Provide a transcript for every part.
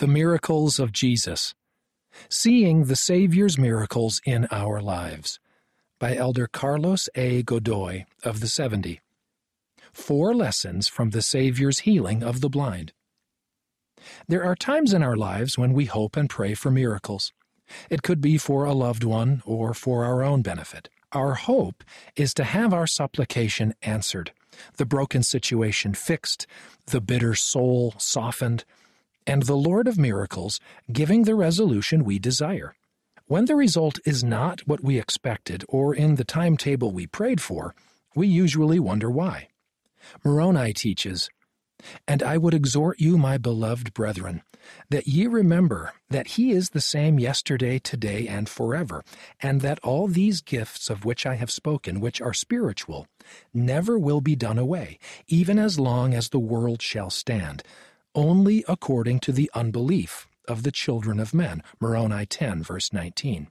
The Miracles of Jesus Seeing the Savior's Miracles in Our Lives by Elder Carlos A. Godoy of the 70. Four Lessons from the Savior's Healing of the Blind. There are times in our lives when we hope and pray for miracles. It could be for a loved one or for our own benefit. Our hope is to have our supplication answered, the broken situation fixed, the bitter soul softened, and the Lord of miracles giving the resolution we desire. When the result is not what we expected or in the timetable we prayed for, we usually wonder why. Moroni teaches, And I would exhort you, my beloved brethren, that ye remember that he is the same yesterday, today, and forever, and that all these gifts of which I have spoken, which are spiritual, never will be done away, even as long as the world shall stand, only according to the unbelief of the children of men. Moroni 10, verse 19.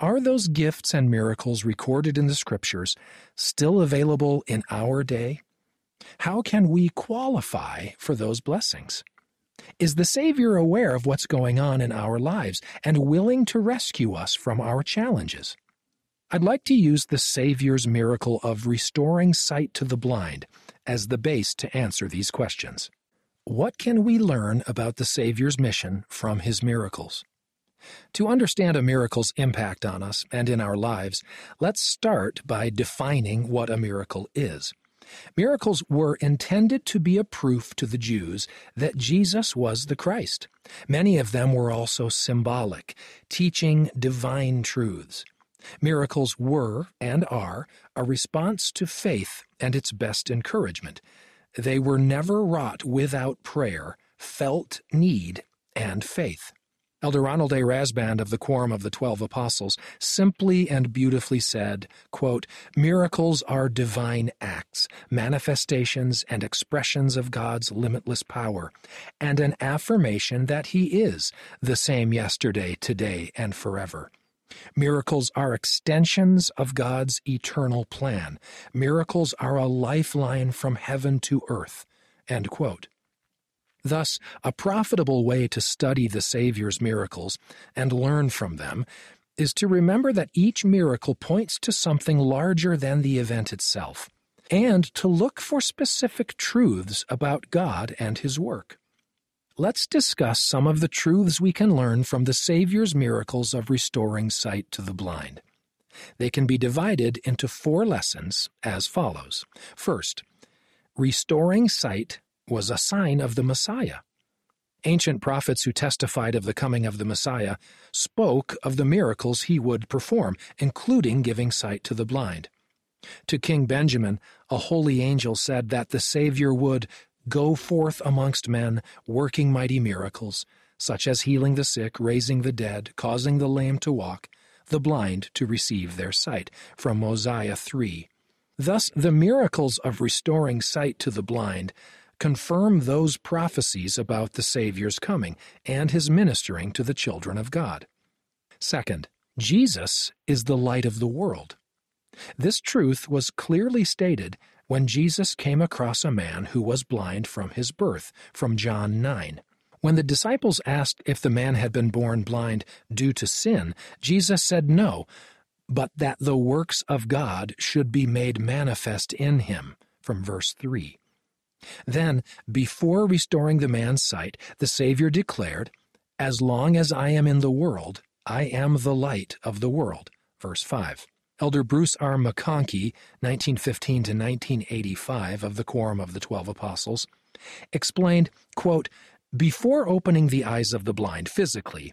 Are those gifts and miracles recorded in the Scriptures still available in our day? How can we qualify for those blessings? Is the Savior aware of what's going on in our lives and willing to rescue us from our challenges? I'd like to use the Savior's miracle of restoring sight to the blind as the base to answer these questions. What can we learn about the Savior's mission from his miracles? To understand a miracle's impact on us and in our lives, let's start by defining what a miracle is. Miracles were intended to be a proof to the Jews that Jesus was the Christ. Many of them were also symbolic, teaching divine truths. Miracles were and are a response to faith and its best encouragement. They were never wrought without prayer, felt need, and faith. Elder Ronald A. Rasband of the Quorum of the Twelve Apostles simply and beautifully said, quote, Miracles are divine acts, manifestations and expressions of God's limitless power, and an affirmation that He is the same yesterday, today, and forever. Miracles are extensions of God's eternal plan. Miracles are a lifeline from heaven to earth. End quote. Thus, a profitable way to study the Savior's miracles and learn from them is to remember that each miracle points to something larger than the event itself, and to look for specific truths about God and His work. Let's discuss some of the truths we can learn from the Savior's miracles of restoring sight to the blind. They can be divided into four lessons as follows. First, restoring sight was a sign of the Messiah. Ancient prophets who testified of the coming of the Messiah spoke of the miracles he would perform, including giving sight to the blind. To King Benjamin, a holy angel said that the Savior would go forth amongst men, working mighty miracles, such as healing the sick, raising the dead, causing the lame to walk, the blind to receive their sight. From Mosiah 3. Thus, the miracles of restoring sight to the blind confirm those prophecies about the Savior's coming and his ministering to the children of God. Second, Jesus is the light of the world. This truth was clearly stated when Jesus came across a man who was blind from his birth, from John 9. When the disciples asked if the man had been born blind due to sin, Jesus said no, but that the works of God should be made manifest in him, from verse 3. Then, before restoring the man's sight, the Savior declared, As long as I am in the world, I am the light of the world. Verse 5. Elder Bruce R. McConkie, 1915 to 1985, of the Quorum of the Twelve Apostles, explained, quote, Before opening the eyes of the blind physically,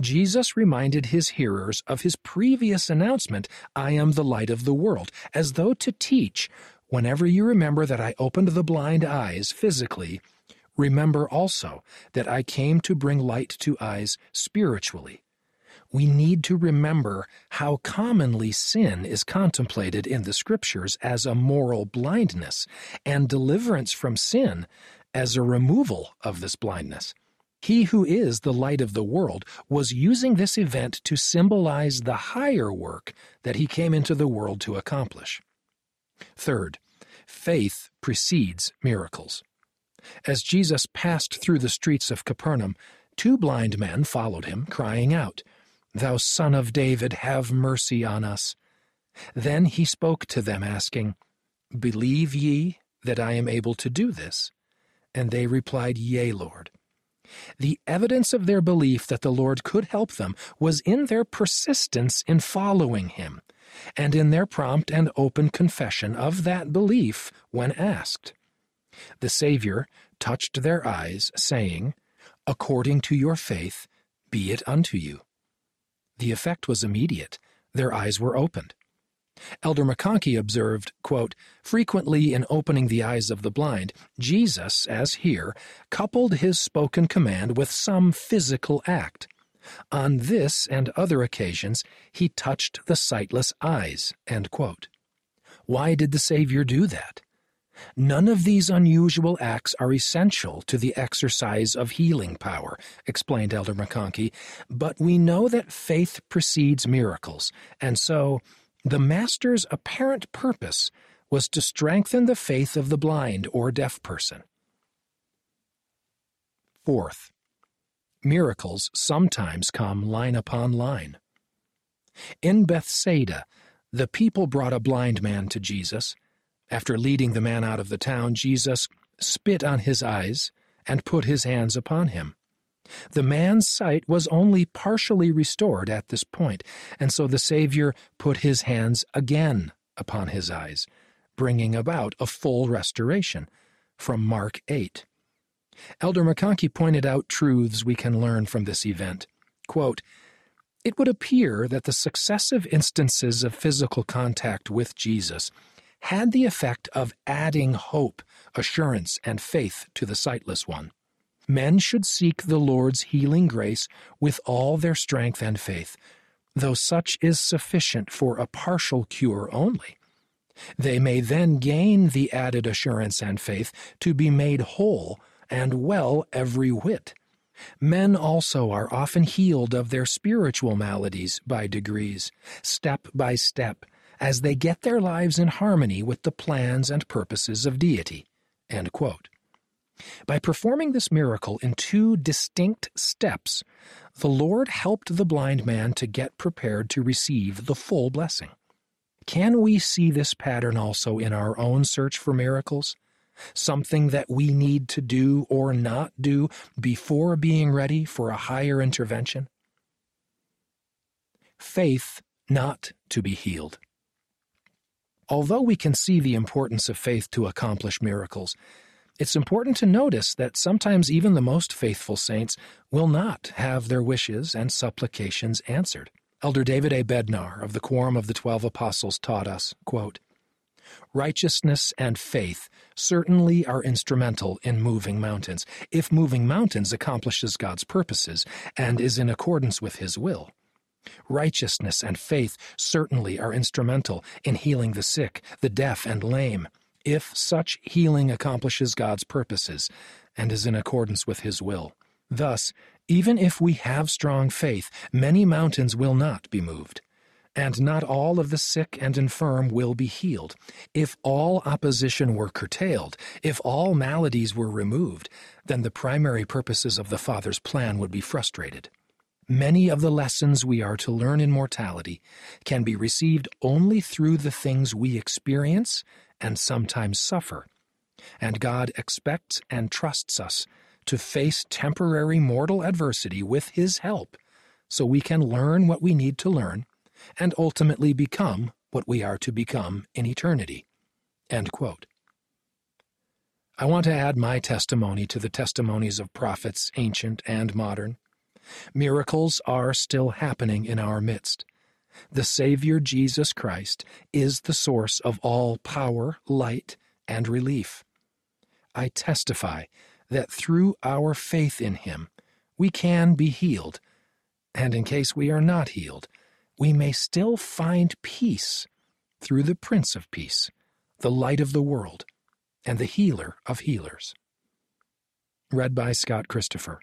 Jesus reminded his hearers of his previous announcement, I am the light of the world, as though to teach Whenever you remember that I opened the blind eyes physically, remember also that I came to bring light to eyes spiritually. We need to remember how commonly sin is contemplated in the Scriptures as a moral blindness, and deliverance from sin as a removal of this blindness. He who is the light of the world was using this event to symbolize the higher work that he came into the world to accomplish. Third, faith precedes miracles. As Jesus passed through the streets of Capernaum, two blind men followed him, crying out, Thou Son of David, have mercy on us. Then he spoke to them, asking, Believe ye that I am able to do this? And they replied, Yea, Lord. The evidence of their belief that the Lord could help them was in their persistence in following him, and in their prompt and open confession of that belief when asked. The Savior touched their eyes, saying, According to your faith, be it unto you. The effect was immediate. Their eyes were opened. Elder McConkie observed, quote, Frequently in opening the eyes of the blind, Jesus, as here, coupled his spoken command with some physical act. On this and other occasions, he touched the sightless eyes. Why did the Savior do that? None of these unusual acts are essential to the exercise of healing power, explained Elder McConkie, but we know that faith precedes miracles, and so the Master's apparent purpose was to strengthen the faith of the blind or deaf person. Fourth, miracles sometimes come line upon line. In Bethsaida, the people brought a blind man to Jesus. After leading the man out of the town, Jesus spit on his eyes and put his hands upon him. The man's sight was only partially restored at this point, and so the Savior put his hands again upon his eyes, bringing about a full restoration. From Mark 8. Elder McConkie pointed out truths we can learn from this event. Quote, it would appear that the successive instances of physical contact with Jesus had the effect of adding hope, assurance, and faith to the sightless one men should seek the Lord's healing grace with all their strength and faith, though such is sufficient for a partial cure only. They may then gain the added assurance and faith to be made whole and well every whit. Men also are often healed of their spiritual maladies by degrees, step by step, as they get their lives in harmony with the plans and purposes of deity. By performing this miracle in two distinct steps, the Lord helped the blind man to get prepared to receive the full blessing. Can we see this pattern also in our own search for miracles? Something that we need to do or not do before being ready for a higher intervention? Faith not to be healed. Although we can see the importance of faith to accomplish miracles, it's important to notice that sometimes even the most faithful saints will not have their wishes and supplications answered. Elder David A. Bednar of the Quorum of the Twelve Apostles taught us, quote, Righteousness and faith certainly are instrumental in moving mountains, if moving mountains accomplishes God's purposes and is in accordance with His will. Righteousness and faith certainly are instrumental in healing the sick, the deaf, and lame, if such healing accomplishes God's purposes and is in accordance with His will. Thus, even if we have strong faith, many mountains will not be moved, and not all of the sick and infirm will be healed. If all opposition were curtailed, if all maladies were removed, then the primary purposes of the Father's plan would be frustrated. Many of the lessons we are to learn in mortality can be received only through the things we experience and sometimes suffer. And God expects and trusts us to face temporary mortal adversity with His help so we can learn what we need to learn and ultimately become what we are to become in eternity. I want to add my testimony to the testimonies of prophets, ancient and modern. Miracles are still happening in our midst. The Savior Jesus Christ is the source of all power, light, and relief. I testify that through our faith in Him, we can be healed, and in case we are not healed, we may still find peace through the Prince of Peace, the light of the world, and the healer of healers. Read by Scott Christopher.